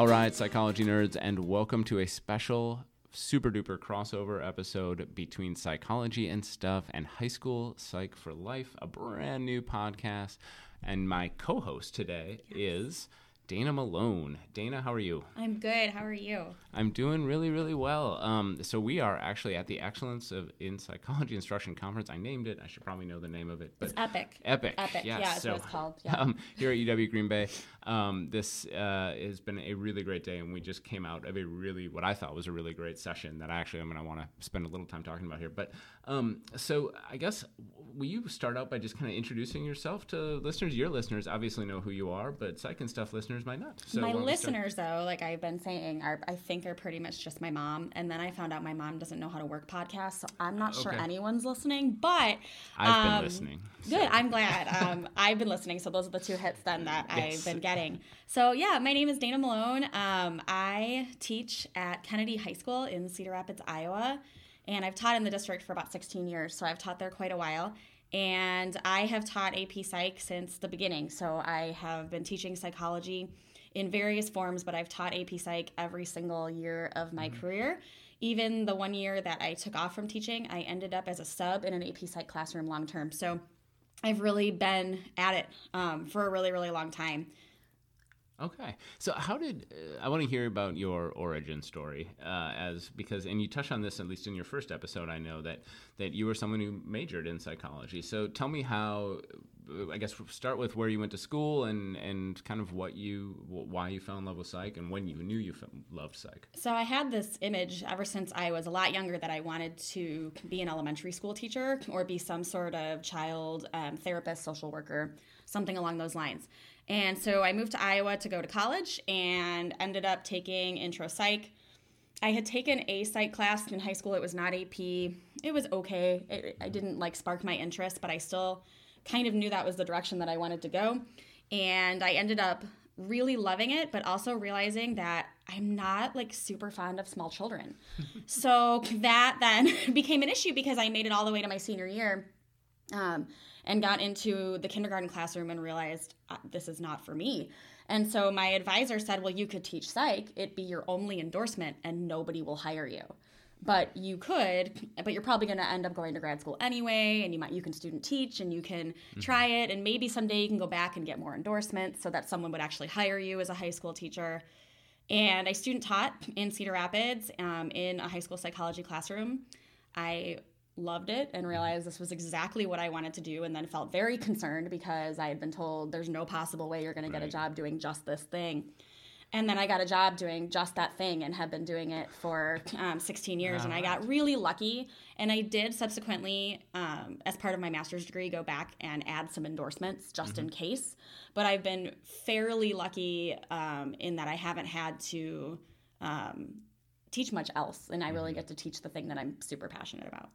All right, psychology nerds, and welcome to a special super duper crossover episode between psychology and stuff and high school psych for life, a brand new podcast. And my co host today is Dana Malone. Dana, how are you? I'm good. How are you? I'm doing really, really well. Um, so we are actually at the Excellence of in Psychology Instruction Conference. I named it. I should probably know the name of it. But it's Epic. Epic. Epic. Yes. Yeah, that's so, what it's called. Yeah. Um, here at UW Green Bay, um, this uh, has been a really great day, and we just came out of a really, what I thought was a really great session that I actually I'm going to want to spend a little time talking about here. But um, so I guess will you start out by just kind of introducing yourself to listeners? Your listeners obviously know who you are, but Psych and Stuff listeners might not. So my listeners, though, like I've been saying, are I think are pretty much just my mom. And then I found out my mom doesn't know how to work podcasts, so I'm not okay. sure anyone's listening. But I've um, been listening. So. Good, I'm glad. Um, I've been listening, so those are the two hits then that yes. I've been getting. So yeah, my name is Dana Malone. Um, I teach at Kennedy High School in Cedar Rapids, Iowa, and I've taught in the district for about 16 years. So I've taught there quite a while and I have taught AP Psych since the beginning. So I have been teaching psychology in various forms, but I've taught AP Psych every single year of my mm-hmm. career. Even the one year that I took off from teaching, I ended up as a sub in an AP Psych classroom long term. So I've really been at it um, for a really, really long time. Okay, so how did uh, I want to hear about your origin story? Uh, as because and you touched on this at least in your first episode. I know that that you were someone who majored in psychology. So tell me how. I guess start with where you went to school and and kind of what you why you fell in love with psych and when you knew you loved psych. So I had this image ever since I was a lot younger that I wanted to be an elementary school teacher or be some sort of child um, therapist, social worker, something along those lines. And so I moved to Iowa to go to college and ended up taking intro psych. I had taken a psych class in high school. It was not AP. It was okay. It, I didn't like spark my interest, but I still kind of knew that was the direction that I wanted to go. And I ended up really loving it, but also realizing that I'm not like super fond of small children. so that then became an issue because I made it all the way to my senior year. Um, and got into the kindergarten classroom and realized uh, this is not for me. And so my advisor said, Well, you could teach psych, it'd be your only endorsement, and nobody will hire you. But you could, but you're probably going to end up going to grad school anyway, and you might you can student teach and you can mm-hmm. try it, and maybe someday you can go back and get more endorsements so that someone would actually hire you as a high school teacher. And I student taught in Cedar Rapids um, in a high school psychology classroom. I loved it and realized this was exactly what I wanted to do, and then felt very concerned because I had been told there's no possible way you're going right. to get a job doing just this thing. And then I got a job doing just that thing and have been doing it for um, 16 years. and I got really lucky. And I did subsequently, um, as part of my master's degree, go back and add some endorsements just mm-hmm. in case. But I've been fairly lucky um, in that I haven't had to um, teach much else. And I really mm-hmm. get to teach the thing that I'm super passionate about.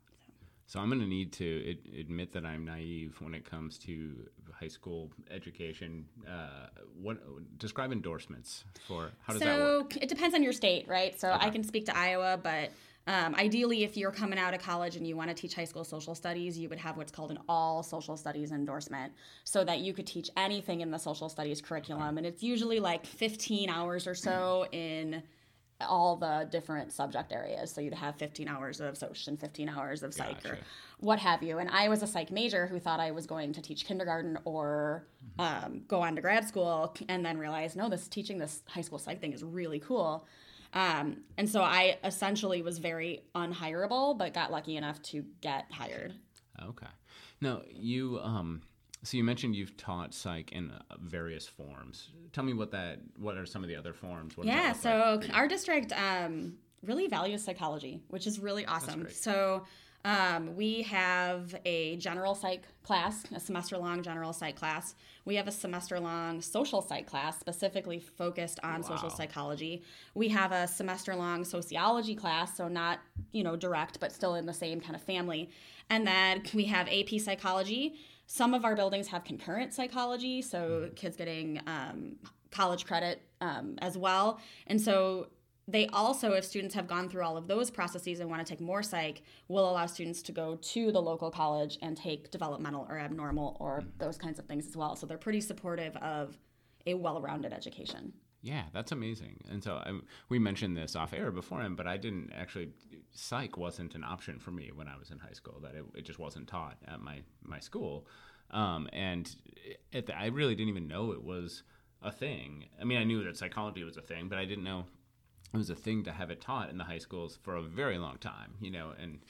So I'm going to need to ad- admit that I'm naive when it comes to high school education. Uh, what describe endorsements for how does so that work? So it depends on your state, right? So okay. I can speak to Iowa, but um, ideally, if you're coming out of college and you want to teach high school social studies, you would have what's called an all social studies endorsement so that you could teach anything in the social studies curriculum. And it's usually like 15 hours or so in all the different subject areas. So you'd have 15 hours of social and 15 hours of psych gotcha. or what have you. And I was a psych major who thought I was going to teach kindergarten or um, go on to grad school and then realized, no, this teaching this high school psych thing is really cool. Um, and so I essentially was very unhireable, but got lucky enough to get hired. Okay. Now, you. Um so you mentioned you've taught psych in uh, various forms. Tell me what that. What are some of the other forms? What yeah. So like? our district um, really values psychology, which is really awesome. So um, we have a general psych class, a semester long general psych class. We have a semester long social psych class specifically focused on wow. social psychology. We have a semester long sociology class, so not, you know, direct, but still in the same kind of family. And then we have AP psychology, some of our buildings have concurrent psychology, so mm-hmm. kids getting um, college credit um, as well. And so they also, if students have gone through all of those processes and want to take more psych, will allow students to go to the local college and take developmental or abnormal or mm-hmm. those kinds of things as well. So they're pretty supportive of a well rounded education. Yeah, that's amazing. And so I, we mentioned this off air beforehand, but I didn't actually. Psych wasn't an option for me when I was in high school. That it, it just wasn't taught at my my school, um, and the, I really didn't even know it was a thing. I mean, I knew that psychology was a thing, but I didn't know it was a thing to have it taught in the high schools for a very long time. You know, and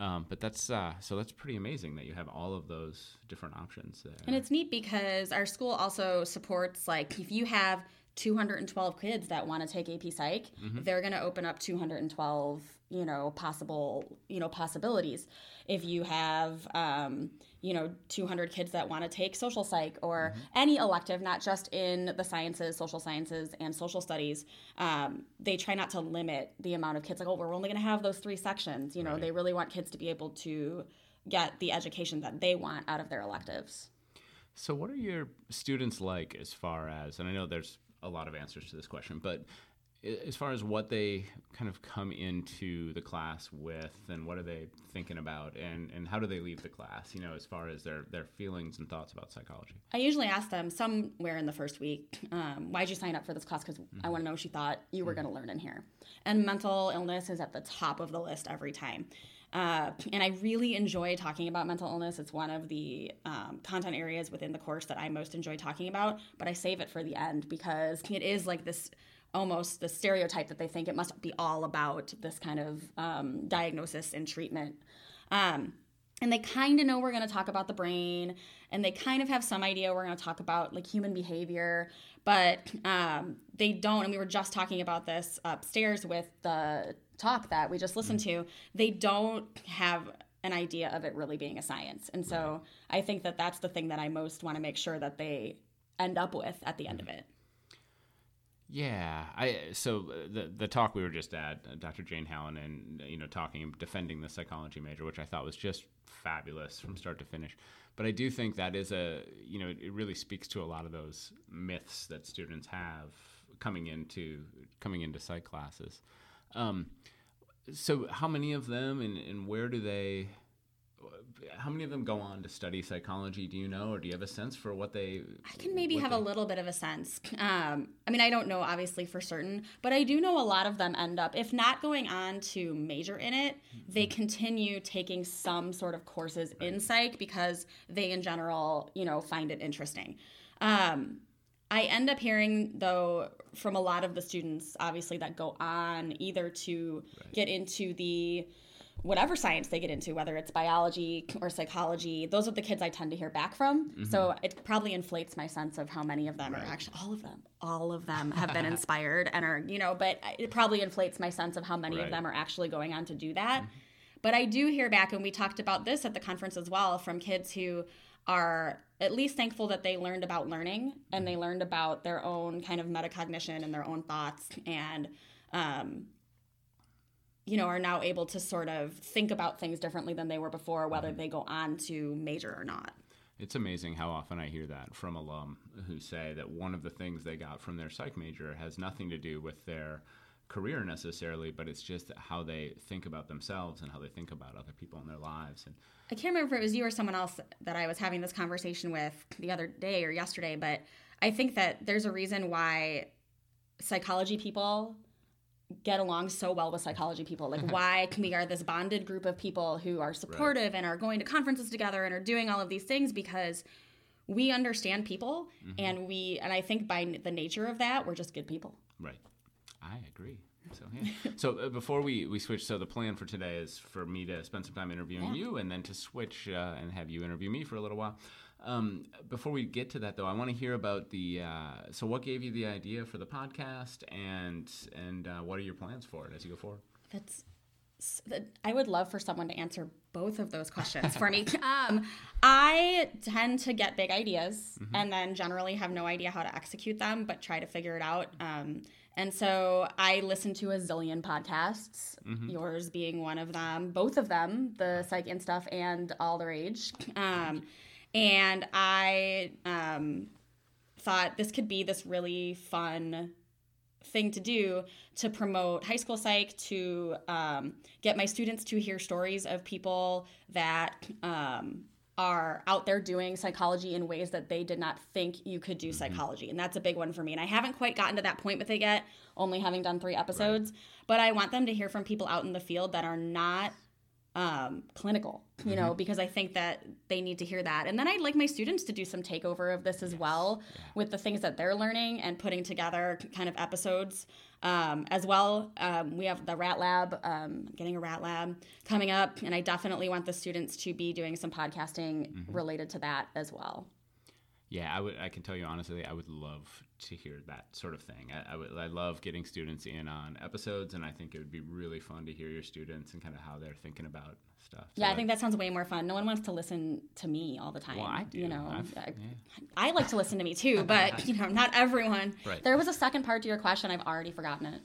um, but that's uh, so that's pretty amazing that you have all of those different options there. And it's neat because our school also supports like if you have 212 kids that want to take AP Psych, mm-hmm. they're going to open up 212, you know, possible, you know, possibilities. If you have, um, you know, 200 kids that want to take social psych or mm-hmm. any elective, not just in the sciences, social sciences, and social studies, um, they try not to limit the amount of kids. Like, oh, we're only going to have those three sections. You know, right. they really want kids to be able to get the education that they want out of their electives. So, what are your students like as far as, and I know there's a lot of answers to this question, but as far as what they kind of come into the class with and what are they thinking about and, and how do they leave the class you know as far as their, their feelings and thoughts about psychology i usually ask them somewhere in the first week um, why'd you sign up for this class because mm-hmm. i want to know what you thought you were mm-hmm. going to learn in here and mental illness is at the top of the list every time uh, and I really enjoy talking about mental illness. It's one of the um, content areas within the course that I most enjoy talking about, but I save it for the end because it is like this almost the stereotype that they think it must be all about this kind of um, diagnosis and treatment. Um, and they kind of know we're going to talk about the brain and they kind of have some idea we're going to talk about like human behavior but um, they don't and we were just talking about this upstairs with the talk that we just listened mm-hmm. to, they don't have an idea of it really being a science. And so I think that that's the thing that I most want to make sure that they end up with at the end of it. Yeah, I so uh, the the talk we were just at, uh, Dr. Jane Halonen, and you know talking defending the psychology major, which I thought was just fabulous from start to finish. But I do think that is a you know it really speaks to a lot of those myths that students have coming into coming into psych classes. Um, so, how many of them, and, and where do they? How many of them go on to study psychology? Do you know, or do you have a sense for what they? I can maybe have they... a little bit of a sense. Um, I mean, I don't know obviously for certain, but I do know a lot of them end up, if not going on to major in it, they mm-hmm. continue taking some sort of courses right. in psych because they, in general, you know, find it interesting. Um, I end up hearing though from a lot of the students, obviously, that go on either to right. get into the whatever science they get into, whether it's biology or psychology, those are the kids I tend to hear back from. Mm-hmm. So it probably inflates my sense of how many of them right. are actually, all of them, all of them have been inspired and are, you know, but it probably inflates my sense of how many right. of them are actually going on to do that. Mm-hmm. But I do hear back, and we talked about this at the conference as well, from kids who are at least thankful that they learned about learning and they learned about their own kind of metacognition and their own thoughts and um, you know are now able to sort of think about things differently than they were before whether mm-hmm. they go on to major or not it's amazing how often I hear that from alum who say that one of the things they got from their psych major has nothing to do with their career necessarily, but it's just how they think about themselves and how they think about other people in their lives. And I can't remember if it was you or someone else that I was having this conversation with the other day or yesterday, but I think that there's a reason why psychology people get along so well with psychology people. Like why can we are this bonded group of people who are supportive right. and are going to conferences together and are doing all of these things because we understand people mm-hmm. and we and I think by the nature of that, we're just good people. Right. I agree. So yeah. so uh, before we, we switch, so the plan for today is for me to spend some time interviewing yeah. you, and then to switch uh, and have you interview me for a little while. Um, before we get to that, though, I want to hear about the. Uh, so, what gave you the idea for the podcast, and and uh, what are your plans for it as you go forward? That's. I would love for someone to answer both of those questions for me. Um, I tend to get big ideas mm-hmm. and then generally have no idea how to execute them, but try to figure it out. Um, and so I listen to a zillion podcasts, mm-hmm. yours being one of them, both of them, the Psych and stuff and All the Rage. Um, and I um, thought this could be this really fun thing to do to promote high school psych, to um, get my students to hear stories of people that um, are out there doing psychology in ways that they did not think you could do Mm-hmm. psychology. And that's a big one for me. And I haven't quite gotten to that point with it yet, only having done three episodes. But I want them to hear from people out in the field that are not um, clinical, you Mm-hmm. know, because I think that they need to hear that. And then I'd like my students to do some takeover of this as well with the things that they're learning and putting together kind of episodes um, as well. Um, we have the Rat Lab, um, getting a Rat Lab coming up, and I definitely want the students to be doing some podcasting Mm-hmm. related to that as well. Yeah, I would. I can tell you honestly, I would love to hear that sort of thing. I, I would. I love getting students in on episodes, and I think it would be really fun to hear your students and kind of how they're thinking about stuff. Yeah, I think that sounds way more fun. No one wants to listen to me all the time. Well, I do. You know, I've- yeah. I like to listen to me too, but you know, not everyone. Right. There was a second part to your question. I've already forgotten it.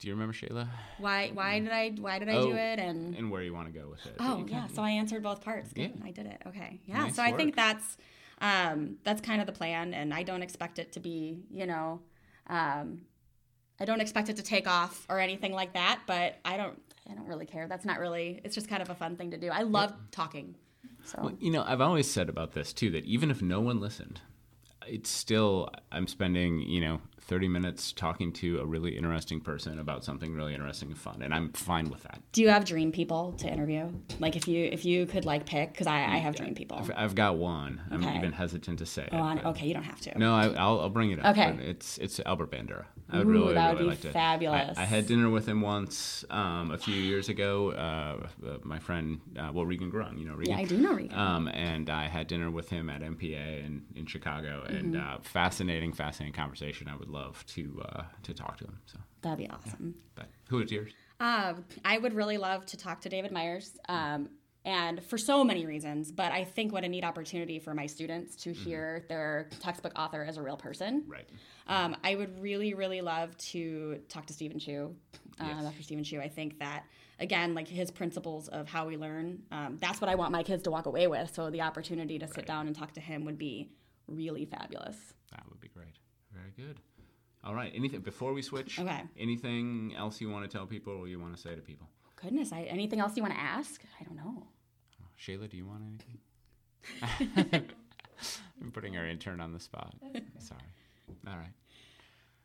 Do you remember Shayla? Why? Why mm. did I? Why did I Oh, do it? And And where you want to go with it? oh yeah, so I answered both parts. Good. Yeah. I did it. Okay. Yeah. Nice so I think that's um, that's kind of the plan, and I don't expect it to be, you know, um, I don't expect it to take off or anything like that. But I don't. I don't really care. That's not really. It's just kind of a fun thing to do. I love talking. So Well, you know, I've always said about this too that even if no one listened, it's still I'm spending you know 30 minutes talking to a really interesting person about something really interesting and fun, and I'm fine with that. Do you have dream people to interview? Like if you if you could like pick because I, I have dream people. I've, I've got one. Okay. I'm even hesitant to say Oh, it. on, okay, you don't have to. No, I, I'll, I'll bring it up. Okay. It's it's Albert Bandura. I would Ooh, really, that would really be like to. fabulous. I, I had dinner with him once um, a few years ago. Uh, uh, my friend, uh, well, Regan Gurung, you know Regan. Yeah, I do know Regan. Um, and I had dinner with him at MPA in, in Chicago, and Mm-hmm. uh, fascinating, fascinating conversation. I would love to uh, to talk to him. So, That'd be awesome. but who is yours? Um, I would really love to talk to David Myers, um, and for so many reasons. But I think what a neat opportunity for my students to hear their textbook author as a real person. Right. Um, I would really, really love to talk to Stephen Chew, uh, Yes. Dr. Stephen Chew. I think that again, like his principles of how we learn, um, that's what I want my kids to walk away with. So the opportunity to sit Right. down and talk to him would be really fabulous. That would be great. Very good. All right. Anything before we switch? Okay. Anything else you want to tell people or you want to say to people? Goodness, I, anything else you want to ask? I don't know. Shayla, do you want anything? I'm putting our intern on the spot. Sorry. All right.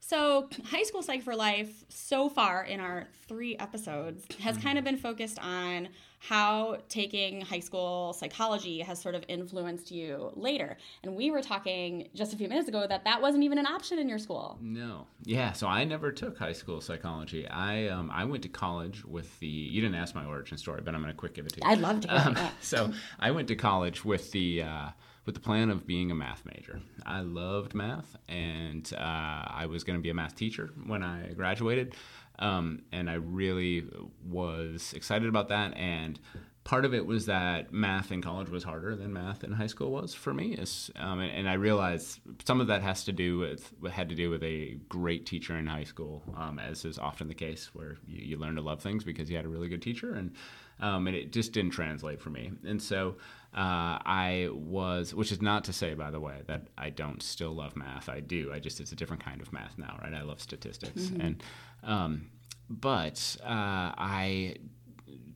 So, High School Psych for Life, so far in our three episodes, has kind of been focused on how taking high school psychology has sort of influenced you later. And we were talking just a few minutes ago that that wasn't even an option in your school. No. Yeah. So I never took high school psychology. I um, I went to college with the. You didn't ask my origin story, but I'm going to quick give it to you. I'd love to Um, so I went to college with the uh, with the plan of being a math major. I loved math, and uh, I was going to be a math teacher when I graduated. Um, and I really was excited about that. And part of it was that math in college was harder than math in high school was for me. Is, um, and, and I realized some of that has to do with had to do with a great teacher in high school, um, as is often the case, where you, you learn to love things because you had a really good teacher, and um, and it just didn't translate for me. And so uh, I was, which is not to say, by the way, that I don't still love math. I do. I just it's a different kind of math now, right? I love statistics, and um, but uh, I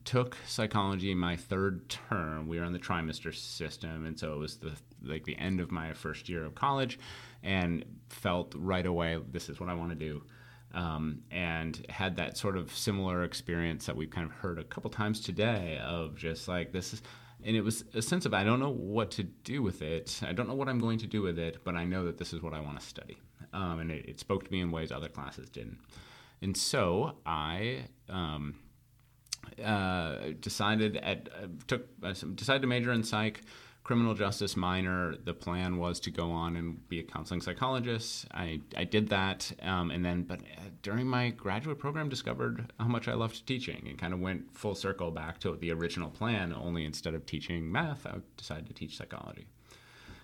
took psychology my third term. We were on the trimester system, and so it was the like the end of my first year of college, and felt right away this is what I want to do. Um, and had that sort of similar experience that we've kind of heard a couple times today of just like this is and it was a sense of I don't know what to do with it. I don't know what I'm going to do with it, but I know that this is what I want to study. Um, and it, it spoke to me in ways other classes didn't. And so I um, uh, decided at uh, took uh, decided to major in psych, criminal justice minor. The plan was to go on and be a counseling psychologist. I, I did that, um, and then but uh, during my graduate program, discovered how much I loved teaching, and kind of went full circle back to the original plan. Only instead of teaching math, I decided to teach psychology.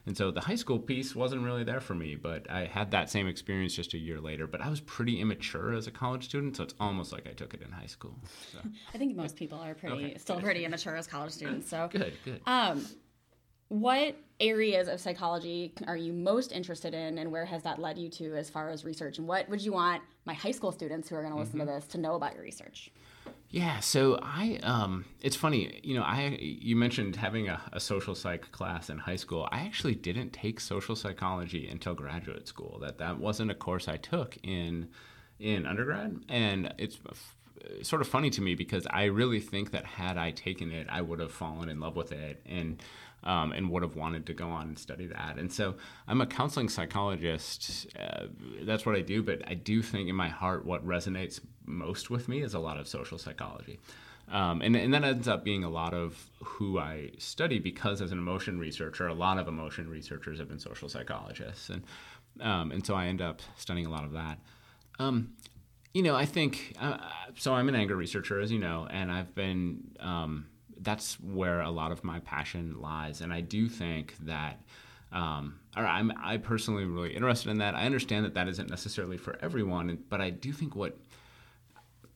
And so the high school piece wasn't really there for me, but I had that same experience just a year later. But I was pretty immature as a college student, so it's almost like I took it in high school. So I think most people are pretty, Okay, still pretty immature as college students. So, good, good. um, what areas of psychology are you most interested in, and where has that led you to as far as research? And what would you want my high school students who are going to listen to Mm-hmm. this to know about your research? Yeah, so I um it's funny, you know, I you mentioned having a, a, social psych class in high school. I actually didn't take social psychology until graduate school. That that wasn't a course I took in in undergrad, and it's sort of funny to me because I really think that had I taken it, I would have fallen in love with it and um, and would have wanted to go on and study that. And so I'm a counseling psychologist. Uh, that's what I do. But I do think in my heart, what resonates most with me is a lot of social psychology. Um, and, and that ends up being a lot of who I study because, as an emotion researcher, a lot of emotion researchers have been social psychologists. And, um, and so I end up studying a lot of that. Um, you know, I think uh, so. I'm an anger researcher, as you know, and I've been um, that's where a lot of my passion lies. And I do think that, um, I'm I personally really interested in that. I understand that that isn't necessarily for everyone, but I do think what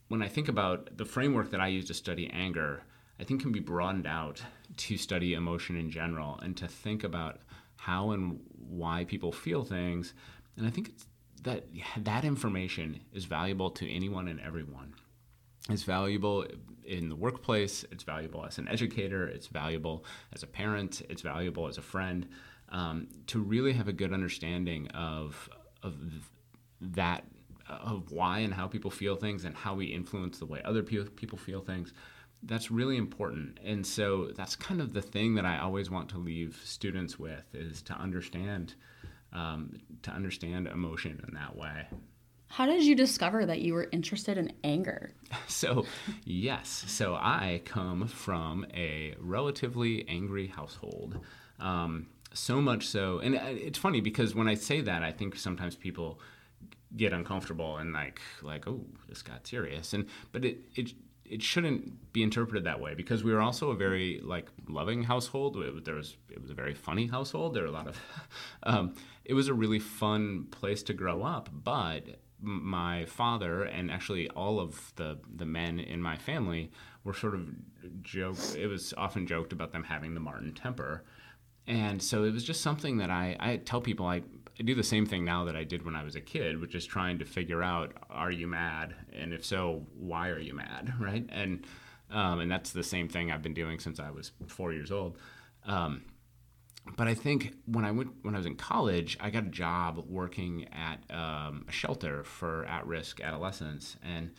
when I think about the framework that I use to study anger, I think can be broadened out to study emotion in general and to think about how and why people feel things. And I think that that information is valuable to anyone and everyone. It's valuable in the workplace, it's valuable as an educator, it's valuable as a parent, it's valuable as a friend. Um, to really have a good understanding of, of that, of why and how people feel things and how we influence the way other people feel things, that's really important. And so that's kind of the thing that I always want to leave students with is to understand um, to understand emotion in that way. How did you discover that you were interested in anger? So, yes. So, I come from a relatively angry household. Um, so much so, and it's funny because when I say that, I think sometimes people get uncomfortable and like, like, oh, this got serious. And but it it it shouldn't be interpreted that way because we were also a very like loving household. It, there was it was a very funny household. There were a lot of, um, it was a really fun place to grow up. But my father and actually all of the the men in my family were sort of joke. It was often joked about them having the Martin temper, and so it was just something that I I tell people I. I do the same thing now that I did when I was a kid, which is trying to figure out: Are you mad? And if so, why are you mad? Right? And um, and that's the same thing I've been doing since I was four years old. Um, but I think when I went when I was in college, I got a job working at um, a shelter for at-risk adolescents, and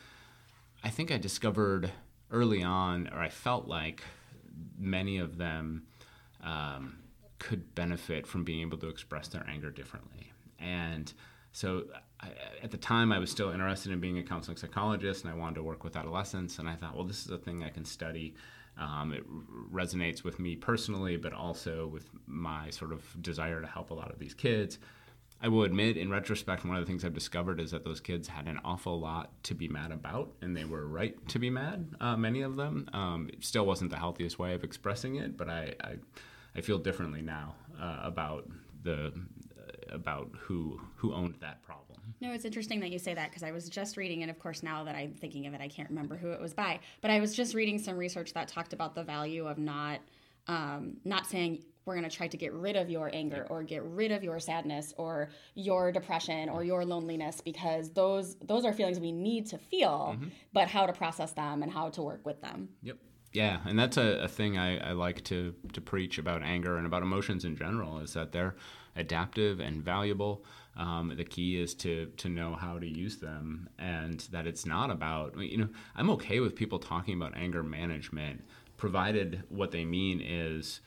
I think I discovered early on, or I felt like many of them um, could benefit from being able to express their anger differently. And so At the time, I was still interested in being a counseling psychologist, and I wanted to work with adolescents. And I thought, well, this is a thing I can study. Um, it resonates with me personally, but also with my sort of desire to help a lot of these kids. I will admit, in retrospect, one of the things I've discovered is that those kids had an awful lot to be mad about, and they were right to be mad. Uh, many of them. Um, it still wasn't the healthiest way of expressing it, but I, I, I feel differently now uh, about the about who who owned that problem. No, it's interesting that you say that because I was just reading, and of course, now that I'm thinking of it, I can't remember who it was by. But I was just reading some research that talked about the value of not um, not saying we're going to try to get rid of your anger or get rid of your sadness or your depression or your loneliness because those those are feelings we need to feel, mm-hmm. but how to process them and how to work with them. Yep. Yeah, and that's a, a thing I, I like to to preach about anger and about emotions in general is that they're adaptive and valuable. Um, the key is to to know how to use them, and that it's not about you know I'm okay with people talking about anger management, provided what they mean is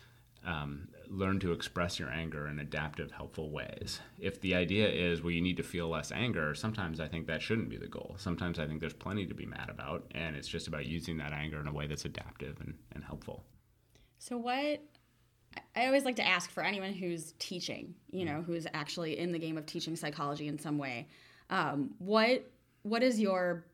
um, learn to express your anger in adaptive, helpful ways. If the idea is, well, you need to feel less anger, sometimes I think that shouldn't be the goal. Sometimes I think there's plenty to be mad about, and it's just about using that anger in a way that's adaptive and, and helpful. So, what I always like to ask for anyone who's teaching, you know, who's actually in the game of teaching psychology in some way, um, what what is your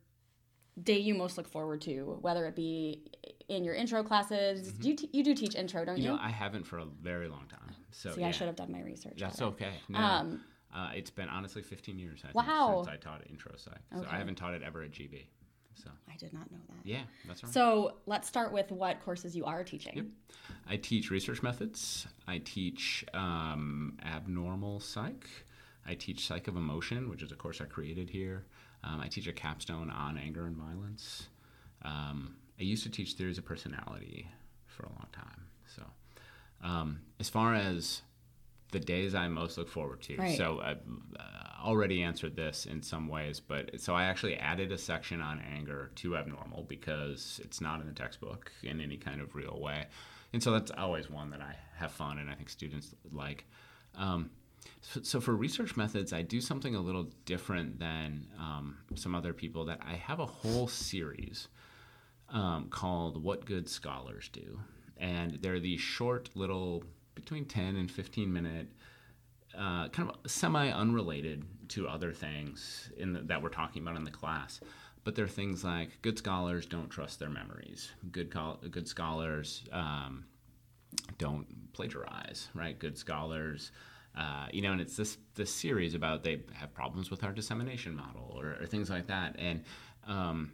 day you most look forward to, whether it be in your intro classes? Mm-hmm. Do you, t- you do teach intro, don't you? You know, I haven't for a very long time. So See, yeah. I should have done my research. That's okay. No, um, uh, it's been honestly 15 years I wow. think, since I taught intro psych. So okay. I haven't taught it ever at GB. So I did not know that. Yeah, that's right. So let's start with what courses you are teaching. Yep. I teach research methods. I teach um, abnormal psych. I teach psych of emotion, which is a course I created here. Um, I teach a capstone on anger and violence. Um, I used to teach theories of personality for a long time. So, um, as far as the days I most look forward to, Right. so I uh, already answered this in some ways, but so I actually added a section on anger to abnormal because it's not in the textbook in any kind of real way, and so that's always one that I have fun and I think students like. Um, so, so for research methods, I do something a little different than um, some other people. That I have a whole series um, called "What Good Scholars Do," and they're these short little, between ten and fifteen minute, uh, kind of semi unrelated to other things in the, that we're talking about in the class. But they're things like good scholars don't trust their memories. Good col- good scholars um, don't plagiarize, right? Good scholars, uh, you know, and it's this this series about they have problems with our dissemination model or, or things like that, and um,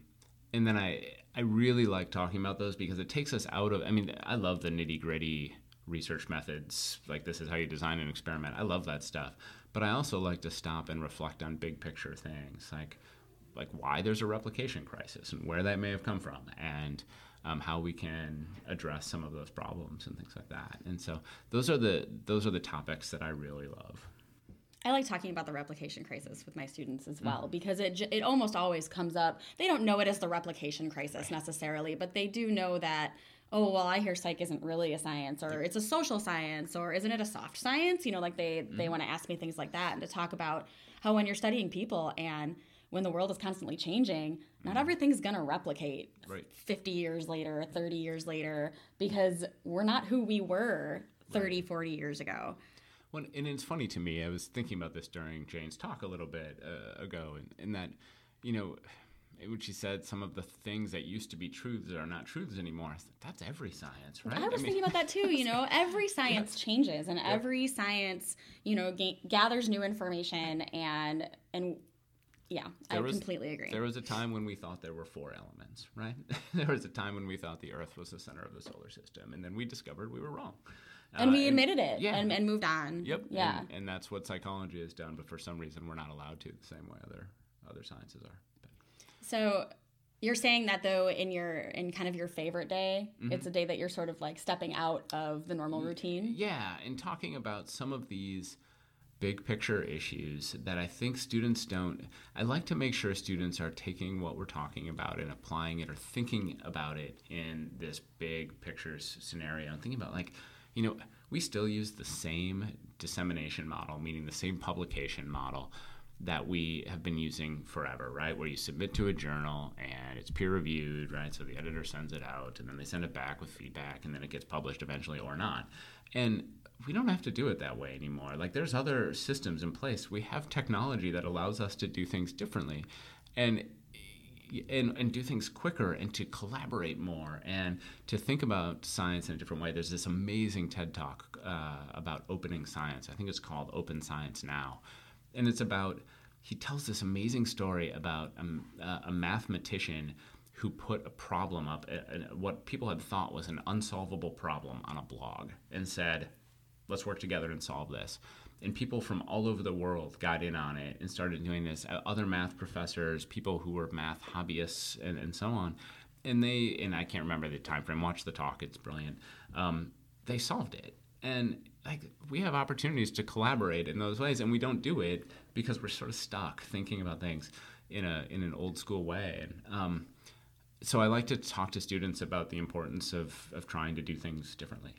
and then I I really like talking about those because it takes us out of. I mean, I love the nitty gritty research methods, like this is how you design an experiment. I love that stuff, but I also like to stop and reflect on big picture things, like like why there's a replication crisis and where that may have come from, and um, how we can address some of those problems and things like that. And so those are the those are the topics that I really love. I like talking about the replication crisis with my students as well because it it almost always comes up. They don't know it as the replication crisis necessarily, but they do know that oh well I hear psych isn't really a science or it's a social science or isn't it a soft science? You know, like they they want to ask me things like that and to talk about how when you're studying people and when the world is constantly changing, not everything's going to replicate Right. 50 years later, 30 years later because we're not who we were 30, 40 years ago. Well, and it's funny to me. I was thinking about this during Jane's talk a little bit uh, ago, and, and that, you know, when she said some of the things that used to be truths are not truths anymore. I said, That's every science, right? I was mean, thinking about that too. You know, every science changes, and every science, you know, ga- gathers new information, and and yeah, I was- completely agree. There was a time when we thought there were four elements, right? there was a time when we thought the Earth was the center of the solar system, and then we discovered we were wrong. and Uh, we admitted it, yeah. and, and moved on. Yep. Yeah. And, and that's what psychology has done, but for some reason we're not allowed to the same way other other sciences are. So you're saying that though in your in kind of your favorite day, Mm-hmm. it's a day that you're sort of like stepping out of the normal routine. Yeah, and talking about some of these big picture issues that I think students don't. I like to make sure students are taking what we're talking about and applying it or thinking about it in this big picture scenario and thinking about like, you know, we still use the same dissemination model, meaning the same publication model that we have been using forever, right? Where you submit to a journal and it's peer reviewed, right? So the editor sends it out and then they send it back with feedback and then it gets published eventually or not. And we don't have to do it that way anymore. Like there's other systems in place. We have technology that allows us to do things differently. And and, and do things quicker and to collaborate more and to think about science in a different way. There's this amazing TED talk uh, about opening science. I think it's called Open Science Now. And it's about, he tells this amazing story about a, a mathematician who put a problem up, what people had thought was an unsolvable problem on a blog and said, let's work together and solve this. And people from all over the world got in on it and started doing this. Uh, Other math professors, people who were math hobbyists, and, and so on. And they, and I can't remember the time frame. Watch the talk; it's brilliant. Um, they solved it, and like we have opportunities to collaborate in those ways, and we don't do it because we're sort of stuck thinking about things in a in an old school way. And um, so I like to talk to students about the importance of of trying to do things differently.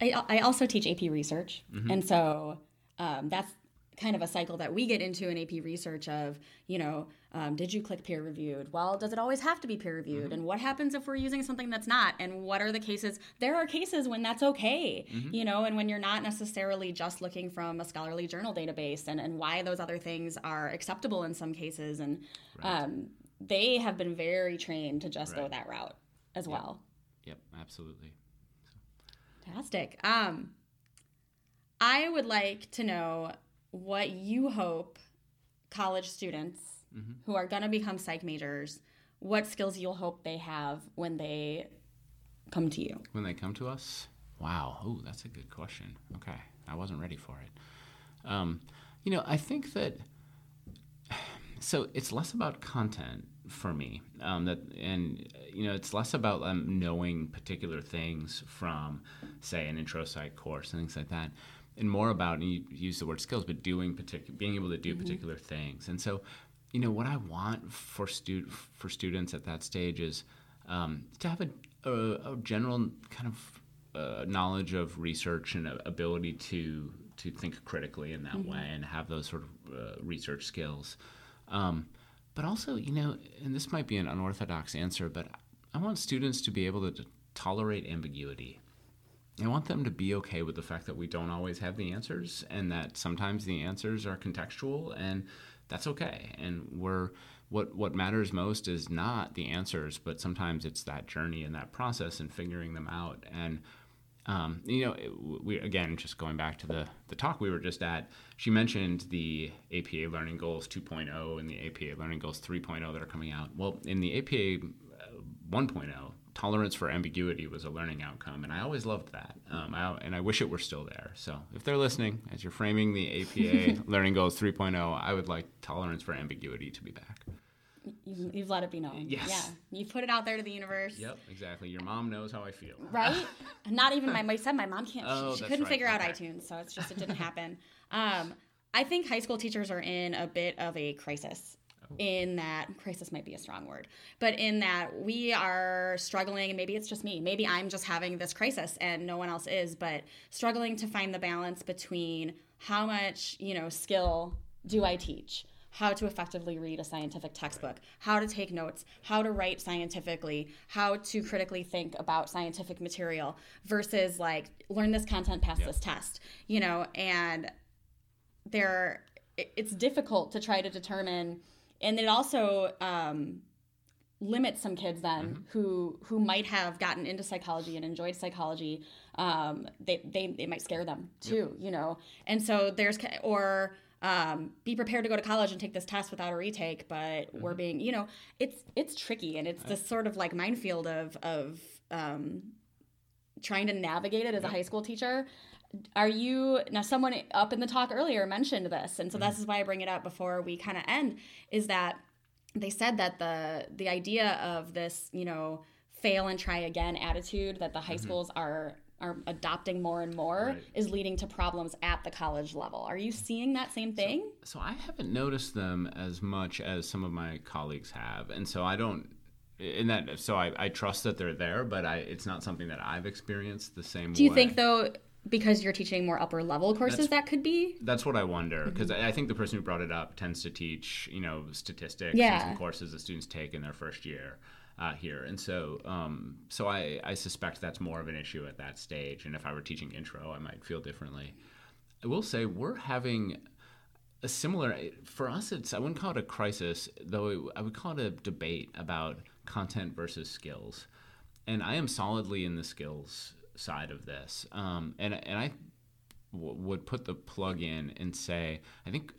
I, I also teach AP research, Mm-hmm. and so um, that's kind of a cycle that we get into in AP research of, you know, um, did you click peer reviewed? Well, does it always have to be peer reviewed? Mm-hmm. And what happens if we're using something that's not? And what are the cases? There are cases when that's okay, Mm-hmm. you know, and when you're not necessarily just looking from a scholarly journal database and, and why those other things are acceptable in some cases. And um, they have been very trained to just go that route as well. Yep, absolutely. Fantastic. Um, I would like to know what you hope college students who are going to become psych majors, what skills you'll hope they have when they come to you. When they come to us, wow, oh, that's a good question. Okay, I wasn't ready for it. Um, you know, I think that so it's less about content for me. Um, that and you know, it's less about um, knowing particular things from, say, an intro psych course and things like that, and more about and you use the word skills, but doing particular, being able to do mm-hmm. particular things. And so, you know, what I want for stu- for students at that stage is um, to have a, a, a, general kind of uh, knowledge of research and ability to to think critically in that mm-hmm. way and have those sort of uh, research skills. Um, but also, you know, and this might be an unorthodox answer, but I want students to be able to tolerate ambiguity. I want them to be okay with the fact that we don't always have the answers and that sometimes the answers are contextual and that's okay. And we're what what matters most is not the answers, but sometimes it's that journey and that process and figuring them out. And um, you know, we again just going back to the the talk we were just at. She mentioned the APA Learning Goals 2.0 and the APA Learning Goals 3.0 that are coming out. Well, in the APA uh, 1.0, tolerance for ambiguity was a learning outcome, and I always loved that. Um, I, and I wish it were still there. So if they're listening, as you're framing the APA Learning Goals 3.0, I would like tolerance for ambiguity to be back. You've, you've, let it be known. Yes. Yeah. You've put it out there to the universe. Yep, exactly. Your mom knows how I feel. Right? Not even my, my son, my mom can't, oh, she, she couldn't right. figure okay. out iTunes. So it's just, it didn't happen. Um, I think high school teachers are in a bit of a crisis. In that, crisis might be a strong word, but in that we are struggling, and maybe it's just me. Maybe I'm just having this crisis and no one else is, but struggling to find the balance between how much, you know, skill do I teach? how to effectively read a scientific textbook, how to take notes, how to write scientifically, how to critically think about scientific material versus like learn this content, pass yep. this test, you know, and there it's difficult to try to determine and it also um, limits some kids then mm-hmm. who who might have gotten into psychology and enjoyed psychology um, they, they they might scare them too yep. you know and so there's or um, be prepared to go to college and take this test without a retake, but mm-hmm. we're being, you know, it's it's tricky and it's this sort of like minefield of of um, trying to navigate it as yep. a high school teacher. Are you now? Someone up in the talk earlier mentioned this, and so mm-hmm. this is why I bring it up before we kind of end. Is that they said that the the idea of this, you know, fail and try again attitude that the high mm-hmm. schools are are adopting more and more right. is leading to problems at the college level. Are you seeing that same thing? So, so, I haven't noticed them as much as some of my colleagues have, and so I don't. In that, so I, I trust that they're there, but I, it's not something that I've experienced the same. Way. Do you way. think though? Because you're teaching more upper level courses, that's, that could be. That's what I wonder. Because mm-hmm. I, I think the person who brought it up tends to teach, you know, statistics yeah. and some courses that students take in their first year uh, here. And so, um, so I, I suspect that's more of an issue at that stage. And if I were teaching intro, I might feel differently. I will say we're having a similar for us. It's I wouldn't call it a crisis, though. I would call it a debate about content versus skills. And I am solidly in the skills side of this. Um, and and I w- would put the plug in and say I think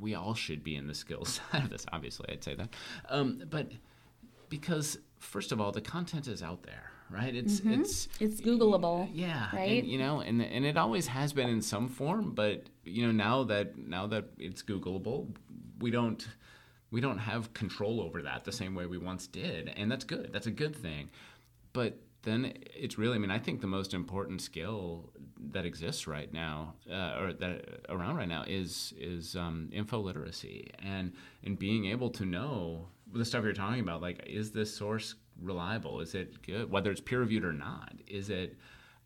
we all should be in the skills side of this. Obviously, I'd say that. Um, but because first of all, the content is out there, right? It's mm-hmm. it's it's Googleable. Yeah, right. And, you know, and and it always has been in some form, but you know, now that now that it's Googleable, we don't we don't have control over that the same way we once did, and that's good. That's a good thing. But then it's really, I mean, I think the most important skill that exists right now, uh, or that around right now, is is um, info literacy and and being able to know the stuff you're talking about. Like, is this source reliable? Is it good? Whether it's peer reviewed or not, is it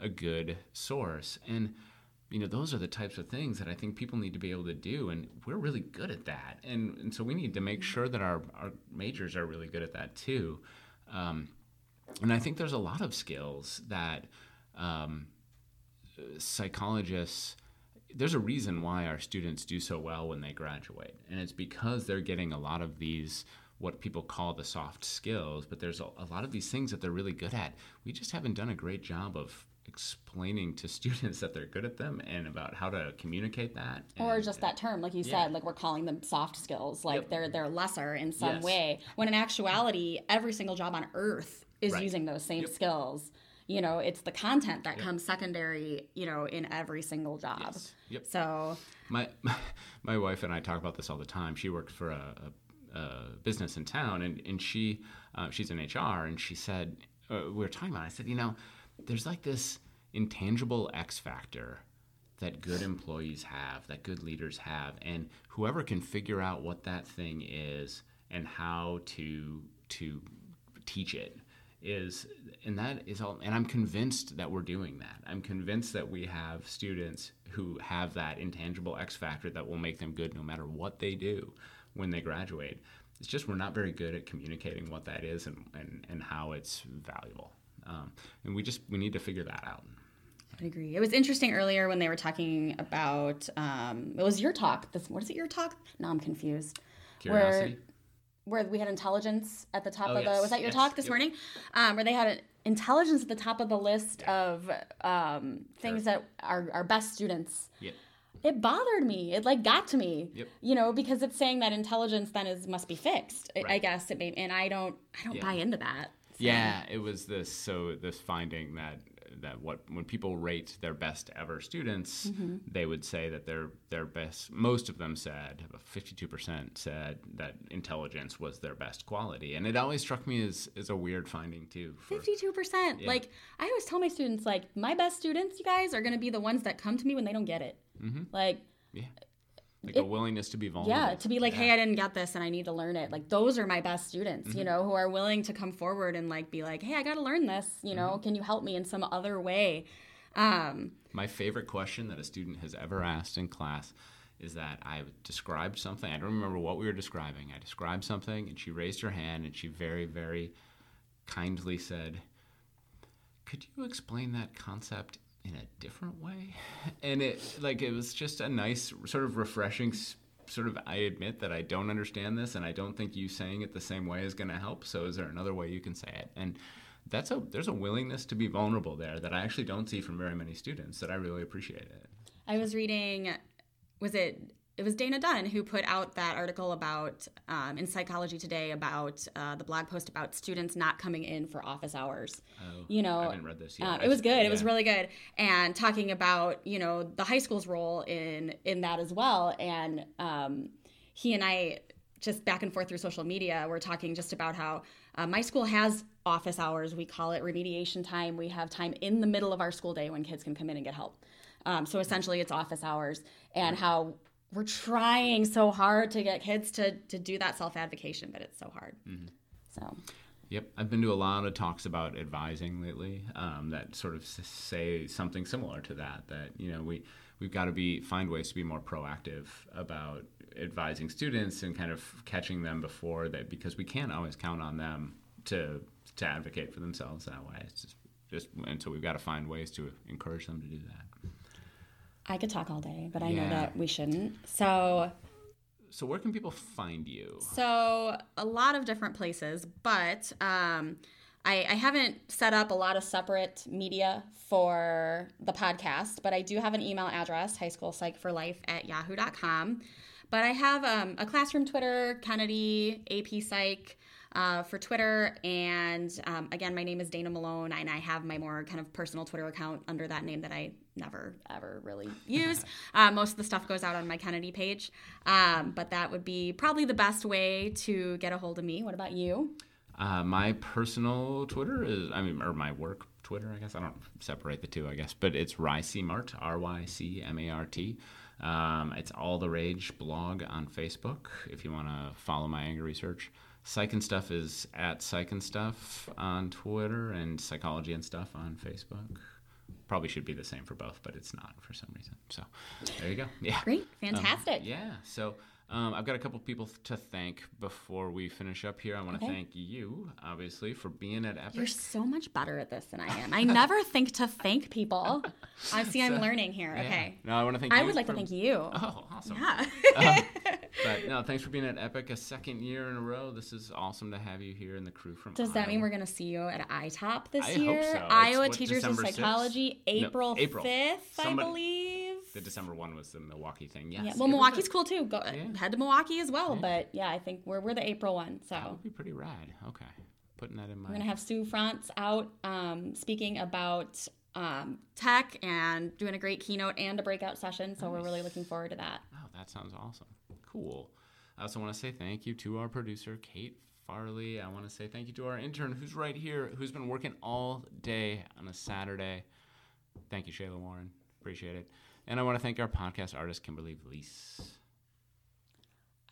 a good source? And you know, those are the types of things that I think people need to be able to do, and we're really good at that. And and so we need to make sure that our our majors are really good at that too. Um, and I think there's a lot of skills that um, psychologists. There's a reason why our students do so well when they graduate, and it's because they're getting a lot of these what people call the soft skills, but there's a, a, lot of these things that they're really good at. We just haven't done a great job of explaining to students that they're good at them and about how to communicate that. And, or just that term, like you yeah. said, like we're calling them soft skills, like yep. they're they're lesser in some yes. way. When in actuality, every single job on earth is right. using those same yep. skills. You know, it's the content that yep. comes secondary, you know, in every single job. Yes. Yep. So my, my, my wife and I talk about this all the time. She worked for a, a uh, business in town, and and she uh, she's in HR, and she said uh, we were talking about. It, I said, you know, there's like this intangible X factor that good employees have, that good leaders have, and whoever can figure out what that thing is and how to to teach it is and that is all and i'm convinced that we're doing that i'm convinced that we have students who have that intangible x factor that will make them good no matter what they do when they graduate it's just we're not very good at communicating what that is and, and, and how it's valuable um, and we just we need to figure that out I agree. It was interesting earlier when they were talking about um, it was your talk. This what is it? Your talk? Now I'm confused. curiosity where we had intelligence at the top Oh, of the yes, was that your yes, talk this yep. morning? Um, where they had an intelligence at the top of the list of um, things that are our best students. Yep. it bothered me. It like got to me. Yep. you know because it's saying that intelligence then is must be fixed I- i guess. It may and i don't i don't Yeah. buy into that. So- Yeah, it was this so this finding that that what when people rate their best ever students, Mm-hmm. they would say that their their best most of them said, 52% said that intelligence was their best quality. And it always struck me as as a weird finding too. for- 52% Yeah. like i always tell my students like my best students you guys are going to be the ones that come to me when they don't get it Mm-hmm. like yeah. Like a willingness to be vulnerable. Yeah, to be like, hey, I didn't get this and I need to learn it. Like those are my best students, Mm-hmm. you know, who are willing to come forward and like be like, hey, I got to learn this, you know, Mm-hmm. can you help me in some other way? Um, My favorite question that a student has ever asked in class is that I described something. I don't remember what we were describing. I described something, and she raised her hand and she very, very kindly said, Could you explain that concept in a different way? And it, like, it was just a nice, sort of refreshing, sort of, I admit that I don't understand this, and I don't think you saying it the same way is going to help. So, is there another way you can say it? And that's a there's a willingness to be vulnerable there that I actually don't see from very many students that I really appreciate it. I was reading, was it? It was Dana Dunn who put out that article about um, in Psychology Today about uh, the blog post about students not coming in for office hours. Oh, you know, I haven't read this yet. Uh, it was good. It was really good, and talking about you know the high school's role in in that as well. And um, he and I just back and forth through social media. We're talking just about how uh, my school has office hours. We call it remediation time. We have time in the middle of our school day when kids can come in and get help. Um, so essentially, it's office hours, and how we're trying so hard to get kids to to do that self advocation, but it's so hard. Mm-hmm. So Yep, I've been to a lot of talks about advising lately um, that sort of say something similar to that. That you know we we've got to be find ways to be more proactive about advising students and kind of catching them before that because we can't always count on them to to advocate for themselves that way. It's just just and so we've got to find ways to encourage them to do that. I could talk all day, but I know that we shouldn't. So So where can people find you? So a lot of different places, but um, I, I haven't set up a lot of separate media for the podcast, but I do have an email address, highschoolpsychforlife at yahoo.com. But I have um, a classroom Twitter, Kennedy, AP Psych. Uh, for Twitter, and um, again, my name is Dana Malone, and I have my more kind of personal Twitter account under that name that I never ever really use. uh, most of the stuff goes out on my Kennedy page, um, but that would be probably the best way to get a hold of me. What about you? Uh, my personal Twitter is, I mean, or my work Twitter, I guess. I don't separate the two, I guess, but it's Rycmart, R Y C M A R T. Um, it's All the Rage blog on Facebook if you want to follow my anger research. Psych and Stuff is at Psych and Stuff on Twitter and Psychology and Stuff on Facebook. Probably should be the same for both, but it's not for some reason. So there you go. Yeah. Great, um, fantastic. Yeah. So um, I've got a couple people to thank before we finish up here. I want to Okay. thank you, obviously, for being at Epic. You're so much better at this than I am. I never think to thank people. I see I'm So- learning here. Yeah. Okay. No, I want to thank I would like for- to thank you. Oh, awesome. Yeah. But no, thanks for being at Epic a second year in a row. This is awesome to have you here and the crew from. Does that mean we're going to see you at ITOP this I hope year? so. It's Iowa what, Teachers of Psychology, No, April, April. 5th, Somebody- I believe. The December one was the Milwaukee thing. Yes. Yeah, well, Milwaukee's cool too. Go Yeah. head to Milwaukee as well. But yeah, I think we're we're the April one. So That would be pretty rad. Okay, putting that in mind. we're gonna have Sue Frantz out um, speaking about um, tech and doing a great keynote and a breakout session. So we're really looking forward to that. Oh, that sounds awesome. Cool. I also want to say thank you to our producer, Kate Farley. I want to say thank you to our intern who's right here, who's been working all day on a Saturday. Thank you, Shayla Warren. Appreciate it. And I want to thank our podcast artist, Kimberly Vlies.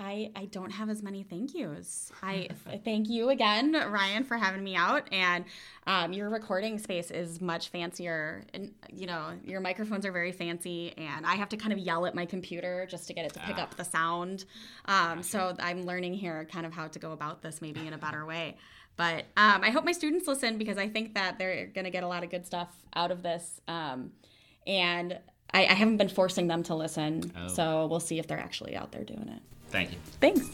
I, I don't have as many thank yous. I thank you again, Ryan, for having me out. And um, your recording space is much fancier. And, you know, your microphones are very fancy. And I have to kind of yell at my computer just to get it to pick Ah. up the sound. Um, so I'm learning here kind of how to go about this maybe in a better way. But um, I hope my students listen because I think that they're going to get a lot of good stuff out of this. Um, and I, I haven't been forcing them to listen. Oh. So we'll see if they're actually out there doing it. Thank you. Thanks.